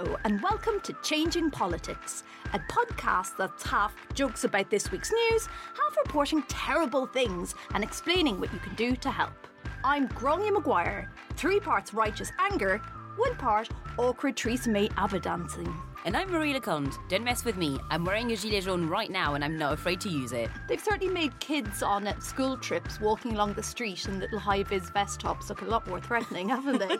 And welcome to Changing Politics, a podcast that's half jokes about this week's news, half reporting terrible things and explaining what you can do to help. I'm Gráinne Maguire, three parts righteous anger, one part awkward Theresa May ABBA dancing. And I'm Marie Le Conte. Don't mess with me. I'm wearing a gilet jaune right now and I'm not afraid to use it. They've certainly made kids on school trips walking along the street in little high vis vest tops look a lot more threatening, haven't they?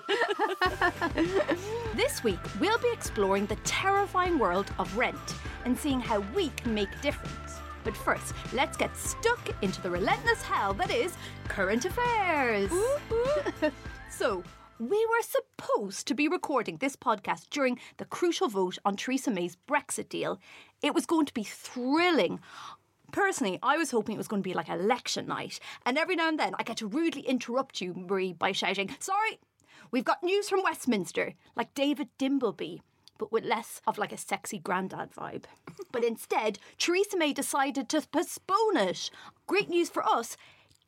this week, we'll be exploring the terrifying world of rent and seeing how we can make a difference. But first, let's get stuck into the relentless hell that is current affairs. so, we were supposed to be recording this podcast during the crucial vote on Theresa May's Brexit deal. It was going to be thrilling. Personally, I was hoping it was going to be like election night, and every now and then I get to rudely interrupt you, Marie, by shouting, Sorry, we've got news from Westminster, like David Dimbleby but with less of like a sexy granddad vibe. but instead, Theresa May decided to postpone it. Great news for us.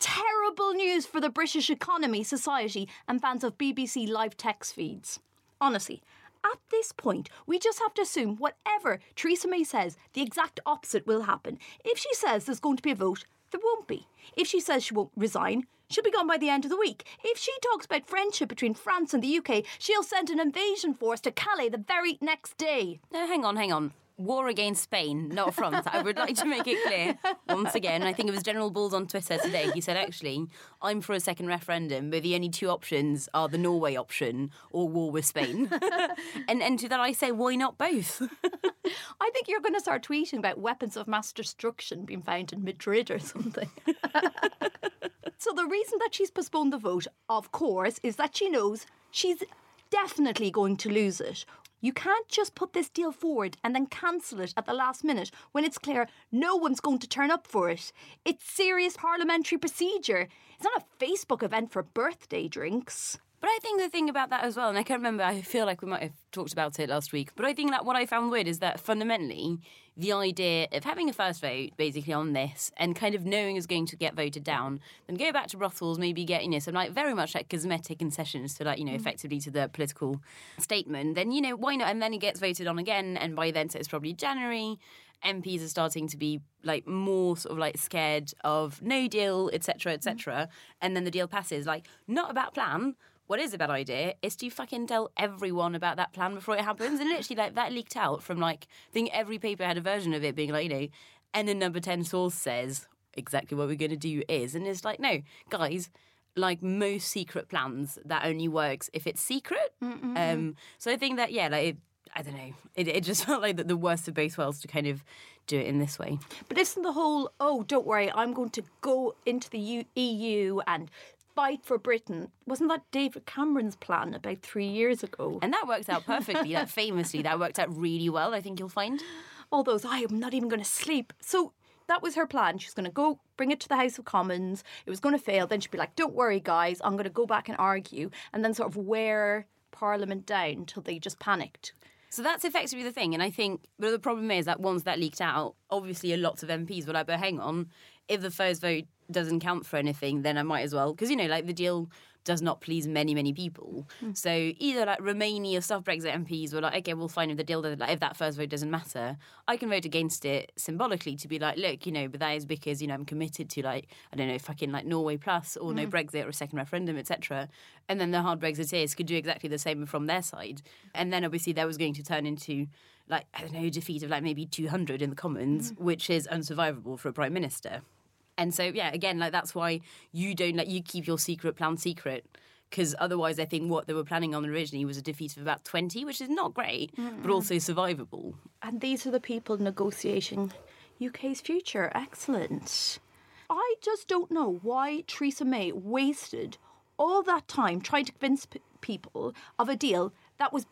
Terrible news for the British economy, society, and fans of BBC live text feeds. Honestly, at this point, we just have to assume whatever Theresa May says, the exact opposite will happen. If she says there's going to be a vote, there won't be. If she says she won't resign, she'll be gone by the end of the week. If she talks about friendship between France and the UK, she'll send an invasion force to Calais the very next day. No, hang on, hang on. War against Spain, not France. I would like to make it clear once again. I think it was General Bulls on Twitter today. He said, actually, I'm for a second referendum, but the only two options are the Norway option or war with Spain. and, and to that I say, why not both? I think you're going to start tweeting about weapons of mass destruction being found in Madrid or something. so, the reason that she's postponed the vote, of course, is that she knows she's definitely going to lose it. You can't just put this deal forward and then cancel it at the last minute when it's clear no one's going to turn up for it. It's serious parliamentary procedure. It's not a Facebook event for birthday drinks. But I think the thing about that as well, and I can't remember, I feel like we might have talked about it last week, but I think that what I found weird is that fundamentally, the idea of having a first vote basically on this and kind of knowing is going to get voted down, then go back to Brussels, maybe get, you know, some like very much like cosmetic concessions to like, you know, mm. effectively to the political statement, then, you know, why not? And then it gets voted on again, and by then, so it's probably January. MPs are starting to be like more sort of like scared of no deal, etc., etc., mm. and then the deal passes. Like, not a bad plan, what is a bad idea is to fucking tell everyone about that plan before it happens. And literally, like that leaked out from like I think every paper had a version of it being like, you know, and the number ten source says exactly what we're going to do is, and it's like, no, guys. Like most secret plans, that only works if it's secret. Um, so I think that yeah, like it, I don't know, it, it just felt like the, the worst of both worlds to kind of do it in this way. But isn't the whole, oh, don't worry, I'm going to go into the EU and fight for Britain, wasn't that David Cameron's plan about three years ago? And that worked out perfectly. that famously, that worked out really well. I think you'll find. all those, I am not even going to sleep. So that was her plan. She's going to go bring it to the House of Commons. It was going to fail. Then she'd be like, don't worry, guys, I'm going to go back and argue and then sort of wear Parliament down till they just panicked. So that's effectively the thing. And I think, but the problem is that once that leaked out, obviously a lot of MPs were like, but hang on, if the first vote doesn't count for anything, then I might as well. Because, you know, like the deal does not please many, many people. Hmm. So either like Romania soft Brexit MPs were like, okay, well, fine, if the deal doesn't, like, if that first vote doesn't matter, I can vote against it symbolically to be like, look, you know, but that is because, you know, I'm committed to like, I don't know, fucking like Norway plus or Hmm. no Brexit or a second referendum, etc. And then the hard Brexiteers could do exactly the same from their side. And then obviously that was going to turn into like, I don't know, defeat of like maybe 200 in the Commons, mm. which is unsurvivable for a Prime Minister. And so, yeah, again, like that's why you don't like you keep your secret plan secret. Because otherwise, I think what they were planning on originally was a defeat of about 20, which is not great, but mm. also survivable. And these are the people negotiating UK's future. Excellent. I just don't know why Theresa May wasted all that time trying to convince p- people of a deal that was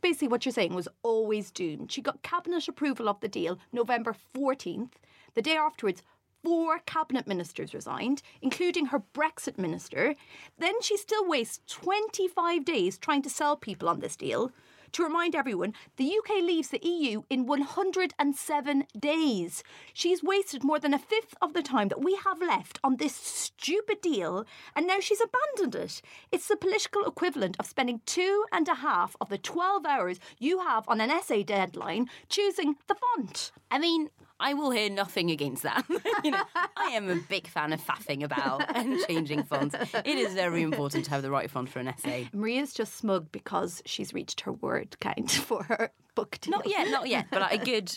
basically what you're saying was always doomed. She got cabinet approval of the deal November 14th. The day afterwards, four cabinet ministers resigned, including her Brexit minister. Then she still wastes 25 days trying to sell people on this deal. To remind everyone, the UK leaves the EU in 107 days. She's wasted more than a fifth of the time that we have left on this stupid deal, and now she's abandoned it. It's the political equivalent of spending two and a half of the 12 hours you have on an essay deadline choosing the font. I mean, I will hear nothing against that. you know, I am a big fan of faffing about and changing fonts. It is very important to have the right font for an essay. Maria's just smug because she's reached her word count for her book deal. Not yet, not yet, but like a good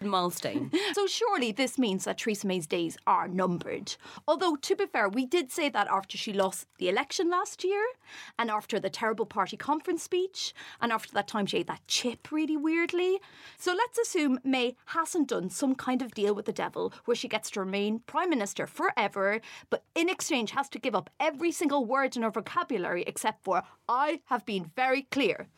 milestone. So surely this means that Theresa May's days are numbered. Although, to be fair, we did say that after she lost the election last year, and after the terrible party conference speech, and after that time she ate that chip really weirdly. So let's assume May hasn't done some kind of deal with the devil where she gets to remain Prime Minister forever, but in exchange has to give up every single word in her vocabulary except for, I have been very clear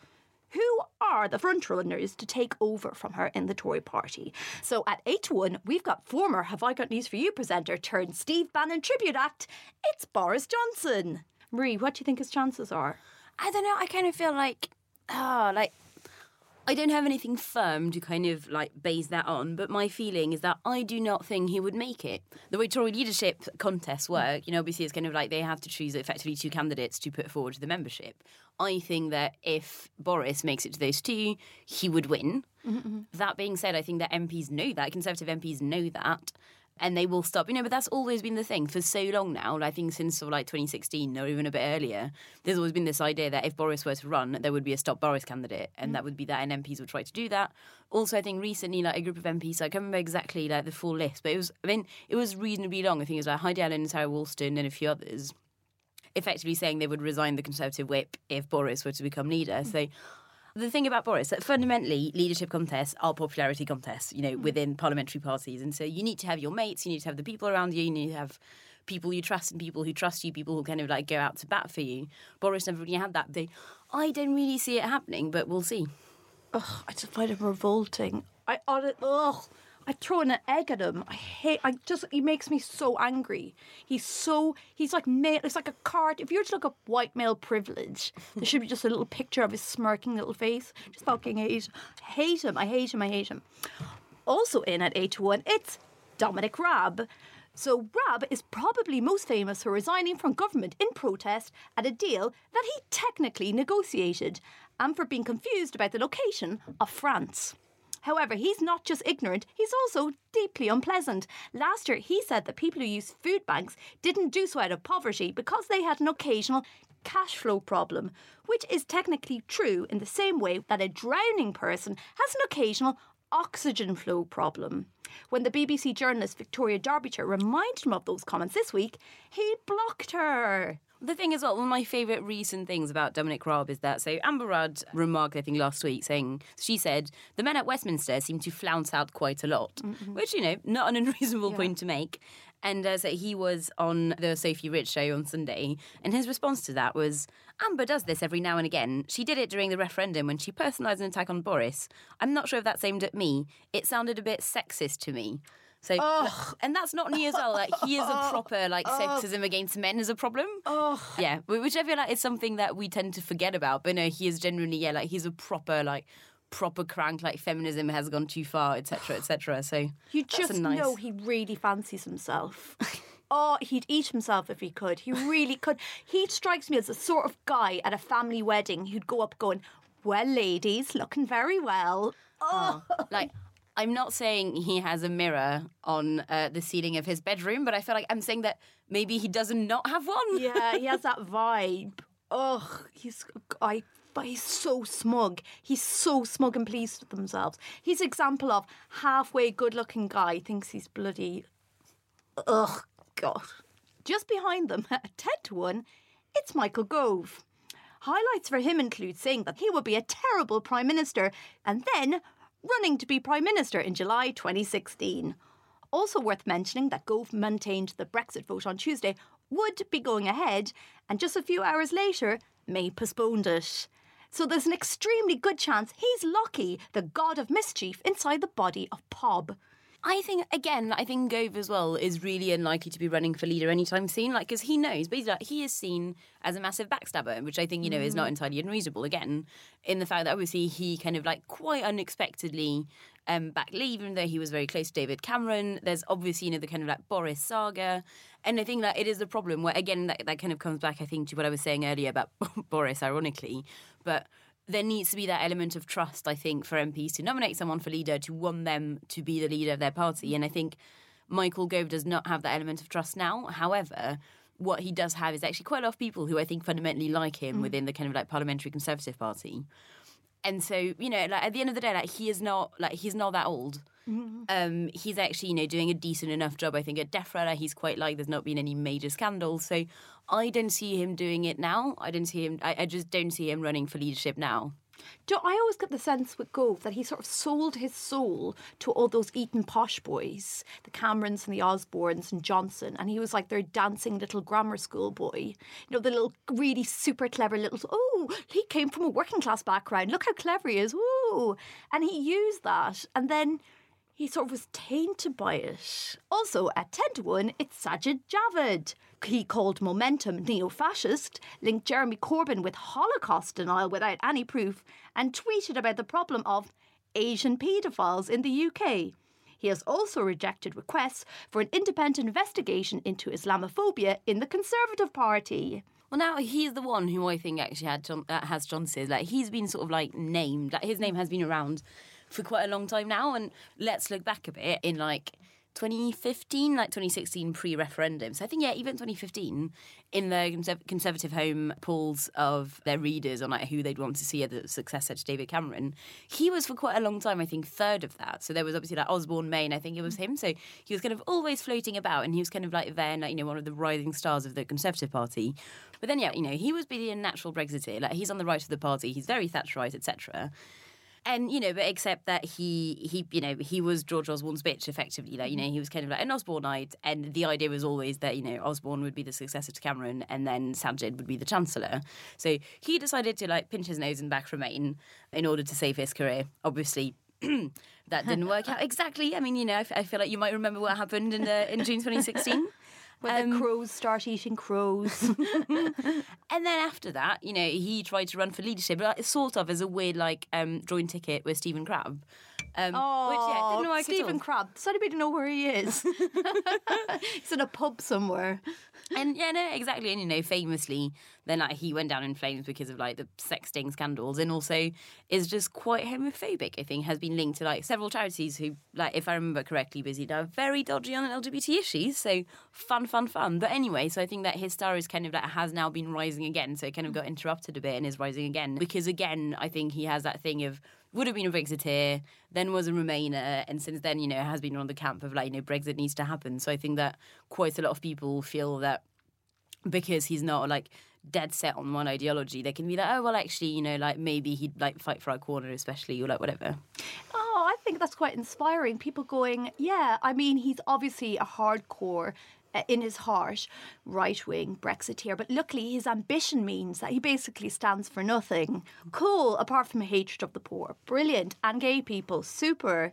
who are the frontrunners to take over from her in the Tory party. So at 8 to 1, we've got former Have I Got News for You presenter turned Steve Bannon tribute act. It's Boris Johnson. Marie, what do you think his chances are? I don't know. I kind of feel like, ah, like I don't have anything firm to kind of like base that on, but my feeling is that I do not think he would make it. The way Tory leadership contests mm. work, you know, obviously it's kind of like they have to choose effectively two candidates to put forward to the membership. I think that if Boris makes it to those two, he would win. Mm-hmm, mm-hmm. That being said, I think that MPs know that, Conservative MPs know that. And they will stop, you know. But that's always been the thing for so long now. I think since sort of like 2016 or even a bit earlier, there's always been this idea that if Boris were to run, there would be a stop Boris candidate, and that mm. would be that, and MPs would try to do that. Also, I think recently, like a group of MPs, I can't remember exactly like the full list, but it was, I mean, it was reasonably long. I think it was like Heidi Allen, Sarah Wollaston, and a few others, effectively saying they would resign the Conservative whip if Boris were to become leader. Mm. So the thing about Boris that fundamentally leadership contests are popularity contests, you know, hmm. within parliamentary parties. And so you need to have your mates, you need to have the people around you, you need to have people you trust and people who trust you, people who kind of like go out to bat for you. Boris never really had that. They, I don't really see it happening, but we'll see. Ugh, I just find him revolting. I ugh, I throw an egg at him. I hate. I just he makes me so angry. He's so he's like male. It's like a card. If you were to look up white male privilege, there should be just a little picture of his smirking little face. Just fucking hate. Hate him. I hate him. I hate him. Also in at eight to one, it's Dominic Raab. So Raab is probably most famous for resigning from government in protest at a deal that he technically negotiated and for being confused about the location of France. However, he's not just ignorant, he's also deeply unpleasant. Last year, he said that people who use food banks didn't do so out of poverty because they had an occasional cash flow problem, which is technically true in the same way that a drowning person has an occasional oxygen flow problem. When the BBC journalist Victoria Derbyshire reminded him of those comments this week, he blocked her. The thing is, well, one of my favourite recent things about Dominic Raab is that so Amber Rudd remarked, I think, last week, saying she said the men at Westminster seem to flounce out quite a lot, which you know, not an unreasonable point to make. And uh, so he was on the Sophy Ridge show on Sunday, and his response to that was, Amber does this every now and again. She did it during the referendum when she personalised an attack on Boris. I'm not sure if that's aimed at me. It sounded a bit sexist to me. So, and that's not me as well. Like he is a proper like sexism against men is a problem. Yeah, wh- which I feel like is something that we tend to forget about. But no, he is genuinely yeah, like he's a proper like proper crank. Like feminism has gone too far, etc., etc. So You just a nice. know he really fancies himself. oh, he'd eat himself if he could. He really could. He strikes me as the sort of guy at a family wedding who'd go up going, Well, ladies, looking very well. Oh, like I'm not saying he has a mirror on uh, the ceiling of his bedroom, but I feel like I'm saying that maybe he doesn't not have one. yeah, he has that vibe. Ugh, he's I. But he's so smug. He's so smug and pleased with themselves. He's example of halfway good-looking guy thinks he's bloody. Ugh, God. Just behind them, a ten to one, it's Michael Gove. Highlights for him include saying that he would be a terrible prime minister, and then running to be prime minister in July 2016. Also worth mentioning that Gove maintained the Brexit vote on Tuesday would be going ahead, and just a few hours later, May postponed it. So there's an extremely good chance he's Loki, the god of mischief, inside the body of Pob. I think again, I think Gove as well is really unlikely to be running for leader anytime soon. Like, because he knows, basically, like, he is seen as a massive backstabber, which I think you know is not entirely unreasonable. Again, in the fact that obviously he kind of like quite unexpectedly um, back leave, even though he was very close to David Cameron. There's obviously you know the kind of like Boris saga, and I think that it is a problem where again that that kind of comes back, I think, to what I was saying earlier about Boris, ironically, but there needs to be that element of trust, I think, for MPs to nominate someone for leader, to want them to be the leader of their party. And I think Michael Gove does not have that element of trust now. However, what he does have is actually quite a lot of people who I think fundamentally like him mm. within the kind of like parliamentary Conservative Party. And so, you know, like at the end of the day, like he is not like he's not that old. Um, he's actually, you know, doing a decent enough job, I think, at DEFRA. Like, he's quite like there's not been any major scandals. So I don't see him doing it now. I don't see him I, I just don't see him running for leadership now. Do I always get the sense with Gove that he sort of sold his soul to all those Eton posh boys, the Camerons and the Osbornes and Johnson, and he was like their dancing little grammar school boy. You know, the little really super clever little oh, he came from a working class background. Look how clever he is. Woo! And he used that and then he sort of was tainted by it. Also, at 10 to 1, it's Sajid Javid. He called Momentum neo fascist, linked Jeremy Corbyn with Holocaust denial without any proof, and tweeted about the problem of Asian paedophiles in the UK. He has also rejected requests for an independent investigation into Islamophobia in the Conservative Party. Well, now he's the one who I think actually had John, uh, has Johnson's. Like he's been sort of like named. Like his name has been around for quite a long time now. And let's look back a bit in like 2015, like 2016 pre-referendum. So I think yeah, even 2015 in the Conserv- Conservative Home polls of their readers on like who they'd want to see as a successor to David Cameron, he was for quite a long time. I think third of that. So there was obviously like Osborne Main. I think it was mm. him. So he was kind of always floating about, and he was kind of like then like, you know one of the rising stars of the Conservative Party. But then yeah, you know he was being a natural Brexiteer. Like he's on the right of the party. He's very Thatcherite, etc and you know, but except that he he you know he was George Osborne's bitch effectively. Like you mm. know, he was kind of like an Osborneite, and the idea was always that you know Osborne would be the successor to Cameron, and then Sajid would be the chancellor. So he decided to like pinch his nose and back Remain in order to save his career. Obviously. that didn't work out exactly. I mean, you know, I, f- I feel like you might remember what happened in the, in June 2016. Where the crows start eating crows. And then after that, you know, he tried to run for leadership, but sort of as a weird like um, joint ticket with Stephen Crabb. Um, which yeah, didn't work at Stephen. Crabb. Does anybody know where he is? He's in a pub somewhere. And yeah, no, exactly. And you know, famously, then like he went down in flames because of like the sexting scandals, and also is just quite homophobic. I think has been linked to like several charities who, like, if I remember correctly, busy are very dodgy on LGBT issues. So fun, fun, fun. But anyway, so I think that his star is kind of like has now been rising again. So it kind of got interrupted a bit and is rising again because again, I think he has that thing of would have been a Brexiteer, then was a Remainer, and since then, you know, has been on the camp of like, you know, Brexit needs to happen. So I think that quite a lot of people feel that because he's not like dead set on one ideology, they can be like, oh well, actually, you know, like maybe he'd like fight for our corner, especially or like whatever. Oh, I think that's quite inspiring. People going, yeah, I mean, he's obviously a hardcore. Uh, In his heart, right wing Brexiteer, but luckily his ambition means that he basically stands for nothing. Cool, apart from a hatred of the poor. Brilliant. And gay people. Super.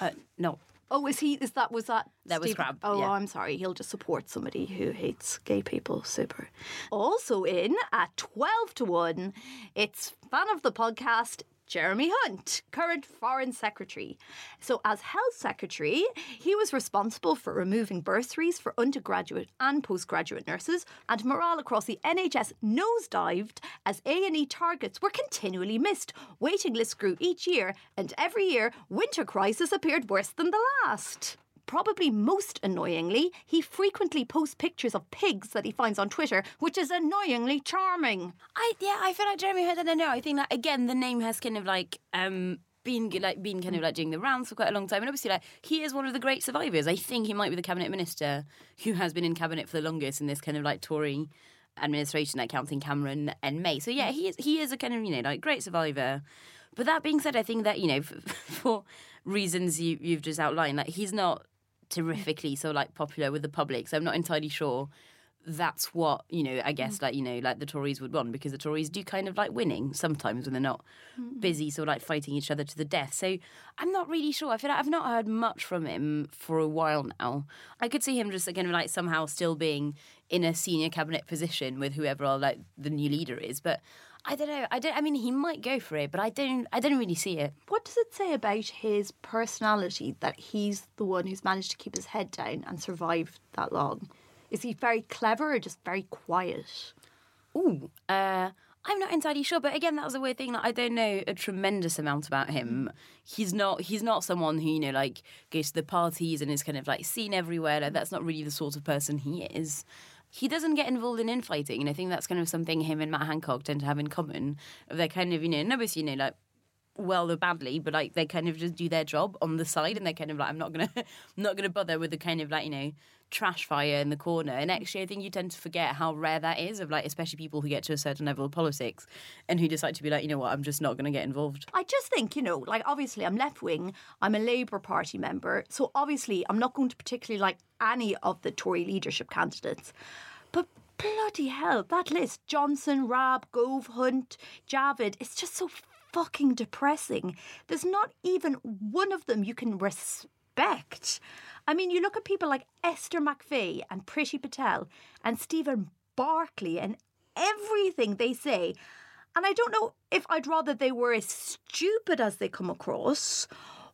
Uh, no, Oh, is he? Is that was that? That was Stephen- Crabb, Oh, yeah. I'm sorry. He'll just support somebody who hates gay people. Super. Also in at twelve to one, it's fan of the podcast. Jeremy Hunt, current Foreign Secretary. So, as Health Secretary, he was responsible for removing bursaries for undergraduate and postgraduate nurses, and morale across the NHS nosedived as A&E targets were continually missed. Waiting lists grew each year, and every year, winter crisis appeared worse than the last. Probably most annoyingly, he frequently posts pictures of pigs that he finds on Twitter, which is annoyingly charming. I yeah, I feel like Jeremy Hunt. I don't. I think that again, the name has kind of like um been like been kind of like doing the rounds for quite a long time, and obviously like he is one of the great survivors. I think he might be the cabinet minister who has been in cabinet for the longest in this kind of like Tory administration, like counting Cameron and May. So yeah, he is he is a kind of you know like great survivor. But that being said, I think that you know for, for reasons you you've just outlined, like he's not terrifically so like popular with the public. So I'm not entirely sure that's what you know i guess mm. like you know like the tories would want because the tories do kind of like winning sometimes when they're not mm-hmm. busy sort of like fighting each other to the death. So i'm not really sure. I feel like i've not heard much from him for a while now. I could see him just kind of like somehow still being in a senior cabinet position with whoever like the new leader is but i don't know i don't i mean he might go for it but i don't i don't really see it What does it say about his personality that he's the one who's managed to keep his head down and survive that long? Is he very clever or just very quiet? Ooh, uh, I'm not entirely sure, but again, that was a weird thing. Like, I don't know a tremendous amount about him. He's not. He's not someone who you know like goes to the parties and is kind of like seen everywhere. Like that's not really the sort of person he is. He doesn't get involved in infighting, and I think that's kind of something him and Matt Hancock tend to have in common. They're kind of you know, nobody's you know like well or badly, but like they kind of just do their job on the side, and they're kind of like, I'm not gonna, I'm not gonna bother with the kind of like you know trash fire in the corner. And mm-hmm. actually, I think you tend to forget how rare that is of like, especially people who get to a certain level of politics and who decide to be like, you know what, I'm just not gonna get involved. I just think, you know, like obviously I'm left wing, I'm a Labour Party member, so obviously I'm not going to particularly like any of the Tory leadership candidates. But bloody hell, that list Johnson, Raab, Gove, Hunt, Javid, it's just so fucking depressing. There's not even one of them you can respect. I mean, you look at people like Esther McVey and Priti Patel and Stephen Barclay and everything they say. And I don't know if I'd rather they were as stupid as they come across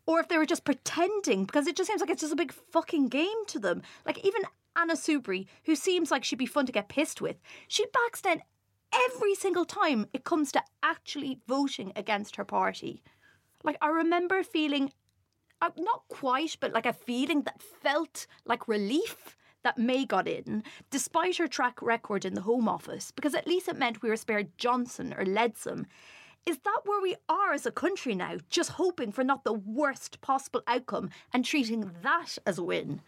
or if they were just pretending because it just seems like it's just a big fucking game to them. Like even Anna Soubry, who seems like she'd be fun to get pissed with, she backs down every single time it comes to actually voting against her party. Like I remember feeling uh, not quite, but like a feeling that felt like relief that May got in, despite her track record in the Home Office, because at least it meant we were spared Johnson or Leadsom. Is that where we are as a country now? Just hoping for not the worst possible outcome and treating that as a win?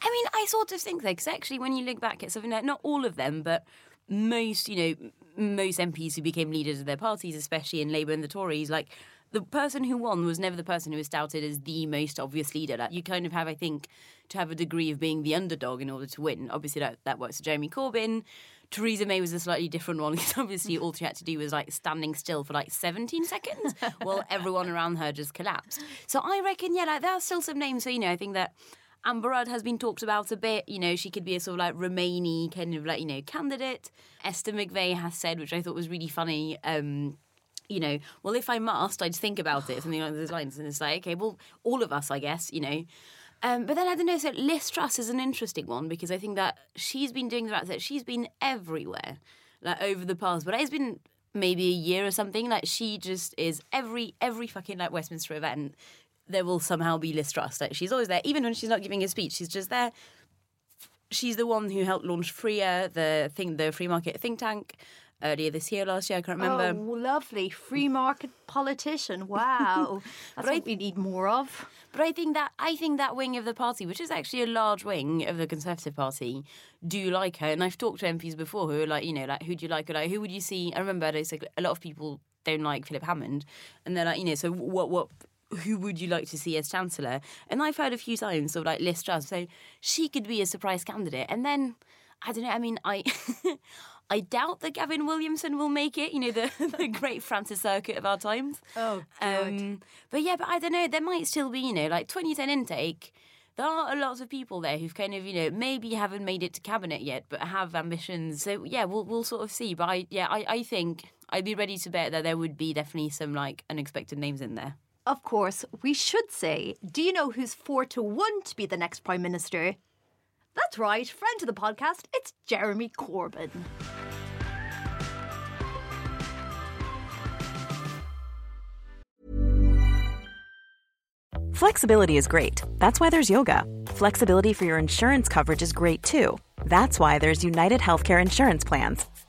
I mean, I sort of think that because actually, when you look back at something like not all of them, but most, you know, most MPs who became leaders of their parties, especially in Labour and the Tories, like the person who won was never the person who was touted as the most obvious leader. Like, you kind of have, I think, to have a degree of being the underdog in order to win. Obviously, that, that works for Jeremy Corbyn. Theresa May was a slightly different one because obviously all she had to do was like standing still for like 17 seconds while everyone around her just collapsed. So I reckon, yeah, like there are still some names. So, you know, I think that Amber Rudd has been talked about a bit. You know, she could be a sort of like Romani kind of like, you know, candidate. Esther McVey has said, which I thought was really funny, um, you know, well, if I must, I'd think about it, something along those lines. And it's like, okay, well, all of us, I guess, you know. Um, but then I don't know, so Liz Truss is an interesting one because I think that she's been doing the right that she's been everywhere, like over the past, but it's been maybe a year or something. Like she just is every every fucking like Westminster event. There will somehow be Liz Truss. Like she's always there, even when she's not giving a speech. She's just there. She's the one who helped launch Freer, the thing, the free market think tank, earlier this year, last year. I can't remember. Oh, lovely. Free market politician. Wow. That's But I- what we need more of. But I think that I think that wing of the party, which is actually a large wing of the Conservative Party, do like her. And I've talked to MPs before who are like, you know, like who do you like? Or like who would you see? I remember it's like a lot of people don't like Philip Hammond, and they're like, you know, so what what. Who would you like to see as chancellor? And I've heard a few times of like Liz Truss, so she could be a surprise candidate. And then I don't know. I mean, I I doubt that Gavin Williamson will make it. You know, the the great Francis Urquhart of our times. Oh, Um, but yeah, but I don't know. There might still be, you know, like 2010 intake. There are a lot of people there who've kind of, you know, maybe haven't made it to cabinet yet, but have ambitions. So yeah, we'll we'll sort of see. But I yeah, I, I think I'd be ready to bet that there would be definitely some like unexpected names in there. Of course, we should say, do you know who's four to one to be the next Prime Minister? That's right, friend of the podcast, it's Jeremy Corbyn. Flexibility is great. That's why there's yoga. Flexibility for your insurance coverage is great too. That's why there's United Healthcare Insurance Plans.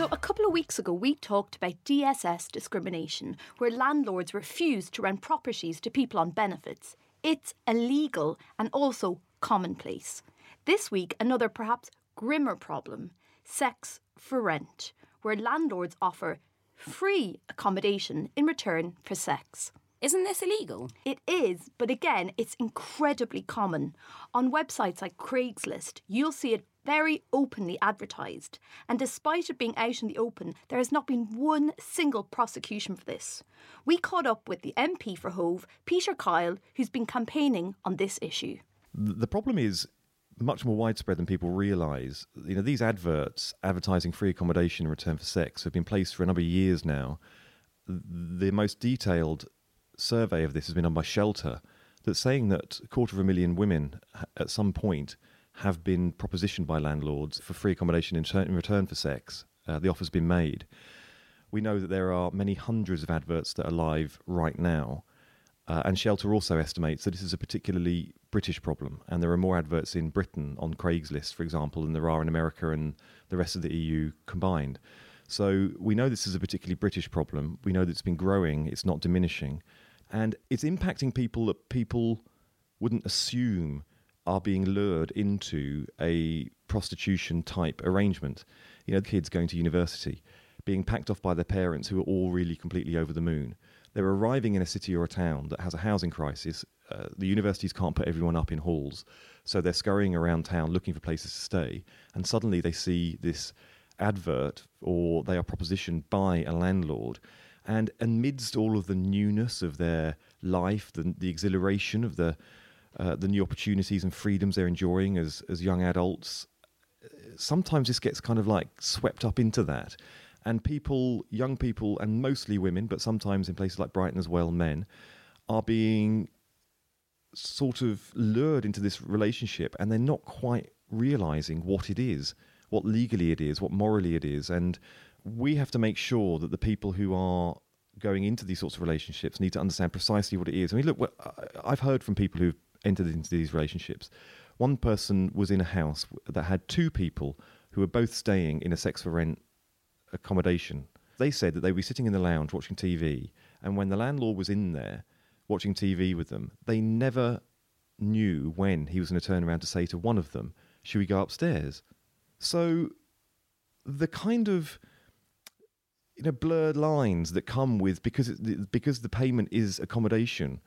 So, a couple of weeks ago, we talked about DSS discrimination, where landlords refuse to rent properties to people on benefits. It's illegal and also commonplace. This week, another perhaps grimmer problem sex for rent, where landlords offer free accommodation in return for sex. Isn't this illegal? It is, but again, it's incredibly common. On websites like Craigslist, you'll see it very openly advertised. And despite it being out in the open, there has not been one single prosecution for this. We caught up with the MP for Hove, Peter Kyle, who's been campaigning on this issue. The problem is much more widespread than people realise. You know, these adverts advertising free accommodation in return for sex have been placed for a number of years now. The most detailed survey of this has been done by Shelter, that's saying that a quarter of a million women at some point have been propositioned by landlords for free accommodation in, in return for sex. Uh, the offer's been made. We know that there are many hundreds of adverts that are live right now. Uh, and Shelter also estimates that this is a particularly British problem, and there are more adverts in Britain on Craigslist, for example, than there are in America and the rest of the EU combined. So we know this is a particularly British problem. We know that it's been growing, it's not diminishing, and it's impacting people that people wouldn't assume are being lured into a prostitution type arrangement. You know, kids going to university, being packed off by their parents who are all really completely over the moon. They're arriving in a city or a town that has a housing crisis. Uh, the universities can't put everyone up in halls, so they're scurrying around town looking for places to stay. And suddenly they see this advert or they are propositioned by a landlord. And amidst all of the newness of their life, the, the exhilaration of the uh, the new opportunities and freedoms they're enjoying as as young adults, sometimes this gets kind of like swept up into that. And people, young people, and mostly women, but sometimes in places like Brighton as well, men, are being sort of lured into this relationship and they're not quite realizing what it is, what legally it is, what morally it is. And we have to make sure that the people who are going into these sorts of relationships need to understand precisely what it is. I mean, look, I've heard from people who've entered into these relationships One person was in a house that had two people who were both staying in a sex for rent accommodation. They said that they would be sitting in the lounge watching TV, and when the landlord was in there watching TV with them, they never knew when he was going to turn around to say to one of them, Should we go upstairs? So the kind of you know blurred lines that come with because it, because the payment is accommodation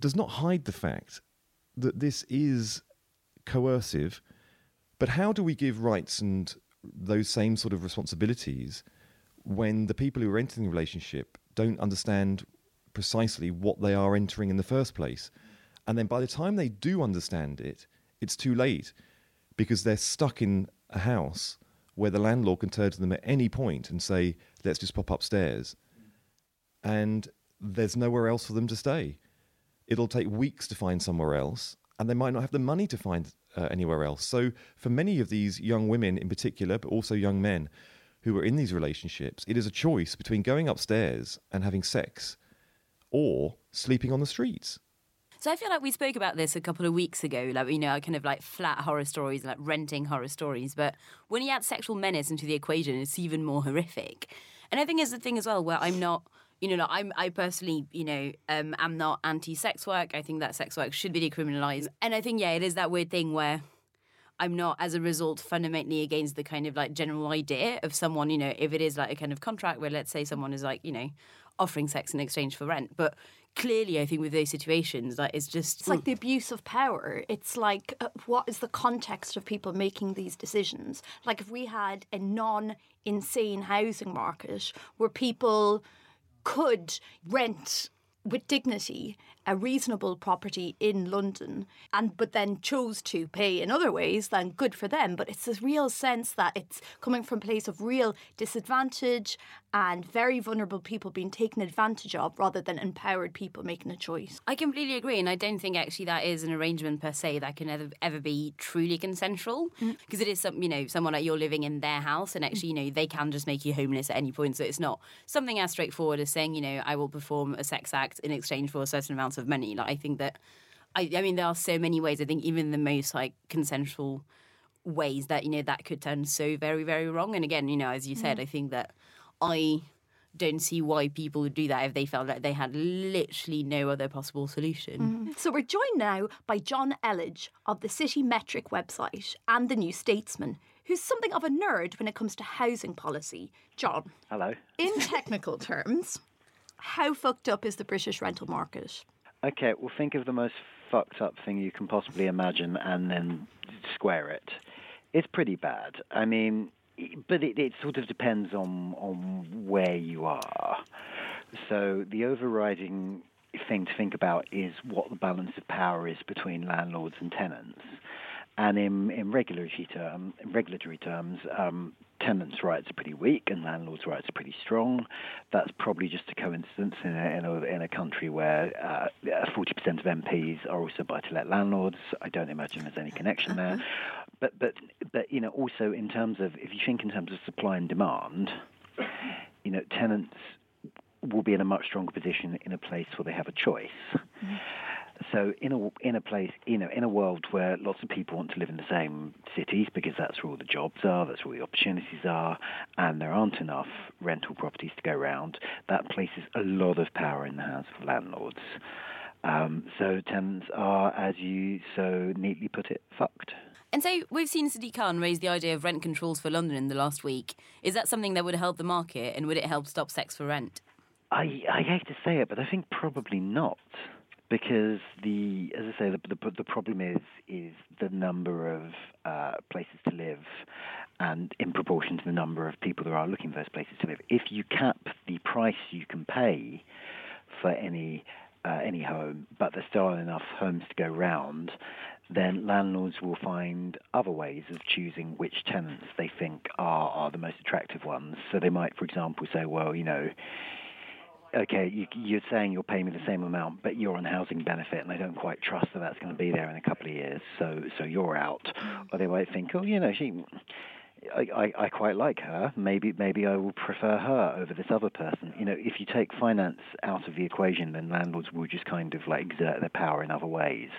does not hide the fact that this is coercive. But how do we give rights and those same sort of responsibilities when the people who are entering the relationship don't understand precisely what they are entering in the first place? And then by the time they do understand it, it's too late because they're stuck in a house where the landlord can turn to them at any point and say, let's just pop upstairs. And there's nowhere else for them to stay. It'll take weeks to find somewhere else, and they might not have the money to find uh, anywhere else. So, for many of these young women in particular, but also young men who are in these relationships, it is a choice between going upstairs and having sex or sleeping on the streets. So I feel like we spoke about this a couple of weeks ago, like you know, kind of like flat horror stories, like renting horror stories. But when you add sexual menace into the equation, it's even more horrific. And I think is the thing as well where I'm not. You know, I'm, I personally, you know, um, am not anti-sex work. I think that sex work should be decriminalised. And I think, yeah, it is that weird thing where I'm not, as a result, fundamentally against the kind of like general idea of someone, you know, if it is like a kind of contract where, let's say, someone is like, you know, offering sex in exchange for rent. But clearly, I think with those situations, like it's just It's like the abuse of power. It's like uh, what is the context of people making these decisions? Like if we had a non insane housing market where people could rent with dignity a reasonable property in London and but then chose to pay in other ways then good for them. But it's a real sense that it's coming from a place of real disadvantage and very vulnerable people being taken advantage of rather than empowered people making a choice. I completely agree, and I don't think actually that is an arrangement per se that can ever ever be truly consensual. Mm. Because it is some you know someone like you're living in their house, and actually you know they can just make you homeless at any point. So it's not something as straightforward as saying you know I will perform a sex act in exchange for a certain amount of money. Like I think that I, I mean there are so many ways. I think even the most like consensual ways that you know that could turn so very very wrong. And again, you know, as you said, mm. I think that I don't see why people would do that if they felt like they had literally no other possible solution. Mm-hmm. So we're joined now by Jonn Elledge of the City Metric website and the New Statesman, who's something of a nerd when it comes to housing policy. Jonn, Hello. in technical terms, how fucked up is the British rental market? Okay, well, think of the most fucked up thing you can possibly imagine and then square it. It's pretty bad. I mean, but it, it sort of depends on on where you are. So the overriding thing to think about is what the balance of power is between landlords and tenants. And in, in regulatory, term, regulatory terms, um, tenants' rights are pretty weak and landlords' rights are pretty strong. That's probably just a coincidence in a, in a, in a country where uh, 40% of MPs are also buy-to-let landlords. I don't imagine there's any connection there. But, but, but you know, also in terms of, if you think in terms of supply and demand, you know, tenants will be in a much stronger position in a place where they have a choice. So in a in a place you know in a world where lots of people want to live in the same cities because that's where all the jobs are, that's where the opportunities are, and there aren't enough rental properties to go around, that places a lot of power in the hands of landlords. Um, so tenants are, as you so neatly put it, fucked. And so we've seen Sadiq Khan raise the idea of rent controls for London in the last week. Is that something that would help the market and would it help stop sex for rent? I, I hate to say it, but I think probably not, because the as I say, the the, the problem is is the number of uh, places to live, and in proportion to the number of people there are looking for those places to live. If you cap the price you can pay for any uh, any home, but there still aren't enough homes to go round, then landlords will find other ways of choosing which tenants they think are, are the most attractive ones. So they might, for example, say, well, you know, okay, you, you're saying you'll pay me the same amount, but you're on housing benefit, and I don't quite trust that that's going to be there in a couple of years, so so you're out. Mm. Or they might think, oh, you know, she I, I, I quite like her. Maybe maybe I will prefer her over this other person. You know, if you take finance out of the equation, then landlords will just kind of like exert their power in other ways.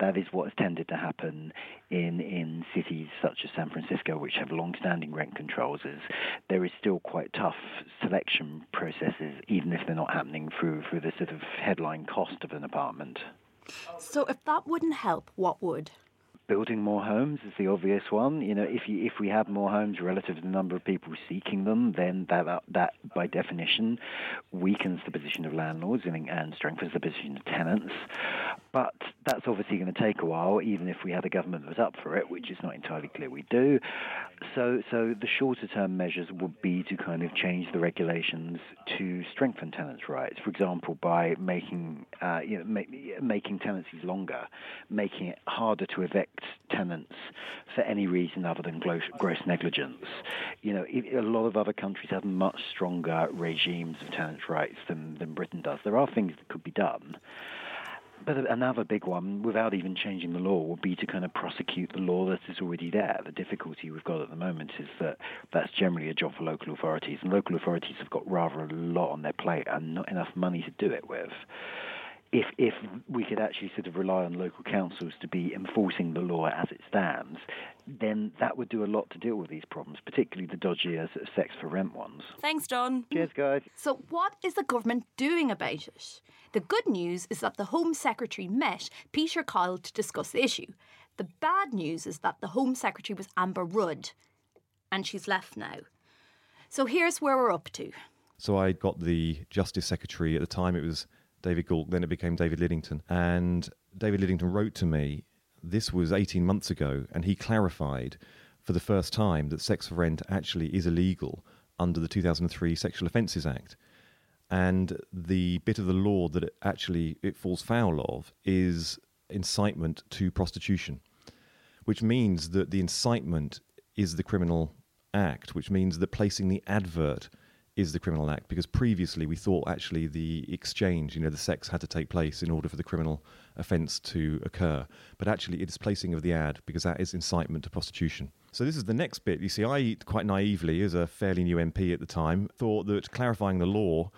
That is what has tended to happen in in cities such as San Francisco, which have long-standing rent controls. Is there is still quite tough selection processes, even if they're not happening through through the sort of headline cost of an apartment. So if that wouldn't help, what would? Building more homes is the obvious one. You know, if you, if we have more homes relative to the number of people seeking them, then that that by definition weakens the position of landlords and, and strengthens the position of tenants. But that's obviously going to take a while, even if we had a government that was up for it, which is not entirely clear we do. So, so the shorter term measures would be to kind of change the regulations to strengthen tenants' rights. For example, by making uh, you know make, making tenancies longer, making it harder to evict tenants for any reason other than gross, gross negligence. You know, a lot of other countries have much stronger regimes of tenants' rights than than Britain does. There are things that could be done. But another big one, without even changing the law, would be to kind of prosecute the law that is already there. The difficulty we've got at the moment is that that's generally a job for local authorities, and local authorities have got rather a lot on their plate and not enough money to do it with if if we could actually sort of rely on local councils to be enforcing the law as it stands, then that would do a lot to deal with these problems, particularly the dodgier uh, sort of sex for rent ones. Thanks, Jonn. Cheers, guys. So, what is the government doing about it? The good news is that the Home Secretary met Peter Kyle to discuss the issue. The bad news is that the Home Secretary was Amber Rudd, and she's left now. So, here's where we're up to. So, I got the Justice Secretary at the time, it was David Gauke, then it became David Lidington. And David Lidington wrote to me, this was 18 months ago, and he clarified for the first time that sex for rent actually is illegal under the 2003 Sexual Offences Act. And the bit of the law that it actually it falls foul of is incitement to prostitution, which means that the incitement is the criminal act, which means that placing the advert is the criminal act because previously we thought actually the exchange, you know, the sex had to take place in order for the criminal offence to occur. But actually, it is placing of the ad because that is incitement to prostitution. So this is the next bit. You see, I quite naively, as a fairly new MP at the time, thought that clarifying the law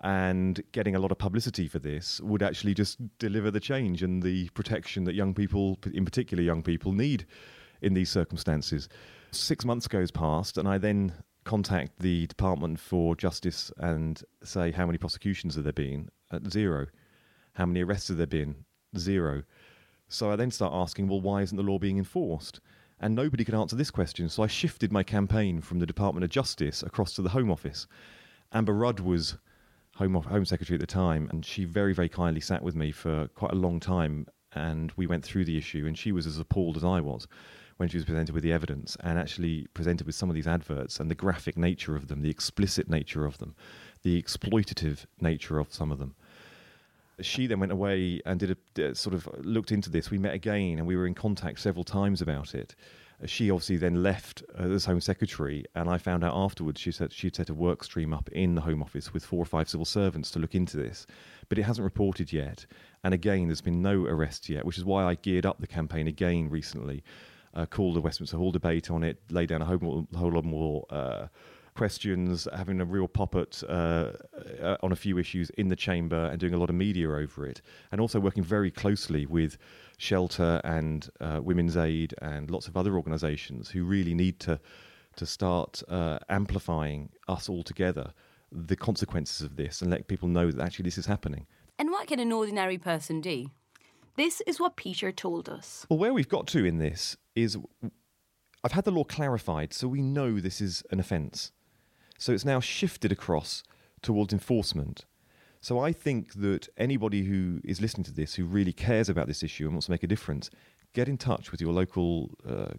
and getting a lot of publicity for this would actually just deliver the change and the protection that young people, in particular young people, need in these circumstances. Six months goes past, and I then contact the Department for Justice and say how many prosecutions have there been? At zero. How many arrests have there been? Zero. So I then start asking, well, why isn't the law being enforced? And nobody could answer this question. So I shifted my campaign from the Department of Justice across to the Home Office. Amber Rudd was Home, Home Secretary at the time, and she very, very kindly sat with me for quite a long time. And we went through the issue, and she was as appalled as I was when she was presented with the evidence and actually presented with some of these adverts and the graphic nature of them, the explicit nature of them, the exploitative nature of some of them. She then went away and did a sort of looked into this. We met again and we were in contact several times about it. She obviously then left uh, as Home Secretary, and I found out afterwards she said she'd set a work stream up in the Home Office with four or five civil servants to look into this, but it hasn't reported yet. And again, there's been no arrests yet, which is why I geared up the campaign again recently uh, call the Westminster Hall debate on it, lay down a whole, whole lot more uh, questions, having a real pop at uh, uh, on a few issues in the chamber and doing a lot of media over it, and also working very closely with Shelter and uh, Women's Aid and lots of other organisations who really need to to start uh, amplifying us all together the consequences of this and let people know that actually this is happening. And what can an ordinary person do? This is what Peter told us. Well, where we've got to in this is I've had the law clarified so we know this is an offence. So it's now shifted across towards enforcement. So I think that anybody who is listening to this who really cares about this issue and wants to make a difference, get in touch with your local uh,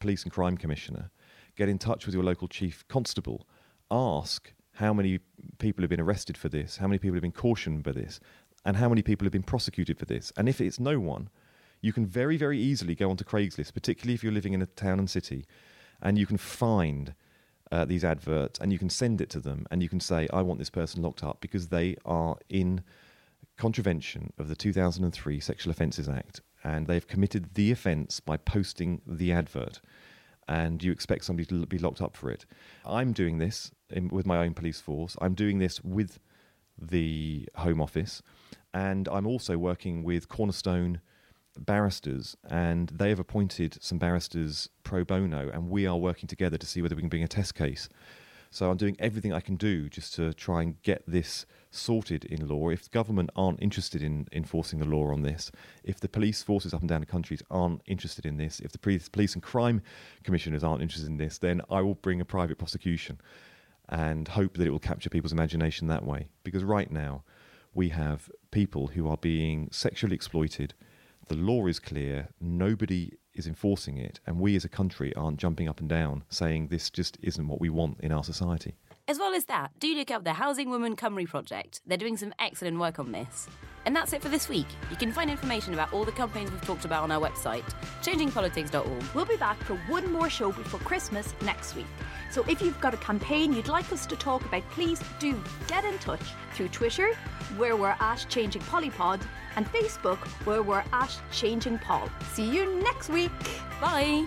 police and crime commissioner, get in touch with your local chief constable, ask how many people have been arrested for this, how many people have been cautioned by this, and how many people have been prosecuted for this. And if it's no one, you can very, very easily go onto Craigslist, particularly if you're living in a town and city, and you can find uh, these adverts and you can send it to them and you can say, I want this person locked up because they are in contravention of the 2003 Sexual Offences Act and they've committed the offence by posting the advert. and you expect somebody to be locked up for it. I'm doing this in, with my own police force. I'm doing this with the Home Office, and I'm also working with Cornerstone barristers, and they have appointed some barristers pro bono, and we are working together to see whether we can bring a test case. So I'm doing everything I can do just to try and get this sorted in law. If the government aren't interested in enforcing the law on this, if the police forces up and down the countries aren't interested in this, if the police and crime commissioners aren't interested in this, then I will bring a private prosecution and hope that it will capture people's imagination that way. Because right now, we have people who are being sexually exploited. The law is clear, nobody is enforcing it, and we as a country aren't jumping up and down saying this just isn't what we want in our society. As well as that, do look up the Housing Women Cymru project. They're doing some excellent work on this. And that's it for this week. You can find information about all the campaigns we've talked about on our website, changingpolitics.org. We'll be back for one more show before Christmas next week. So if you've got a campaign you'd like us to talk about, please do get in touch through Twitter, where we're at Changing Polypod, and Facebook, where we're at Changing Paul. See you next week. Bye.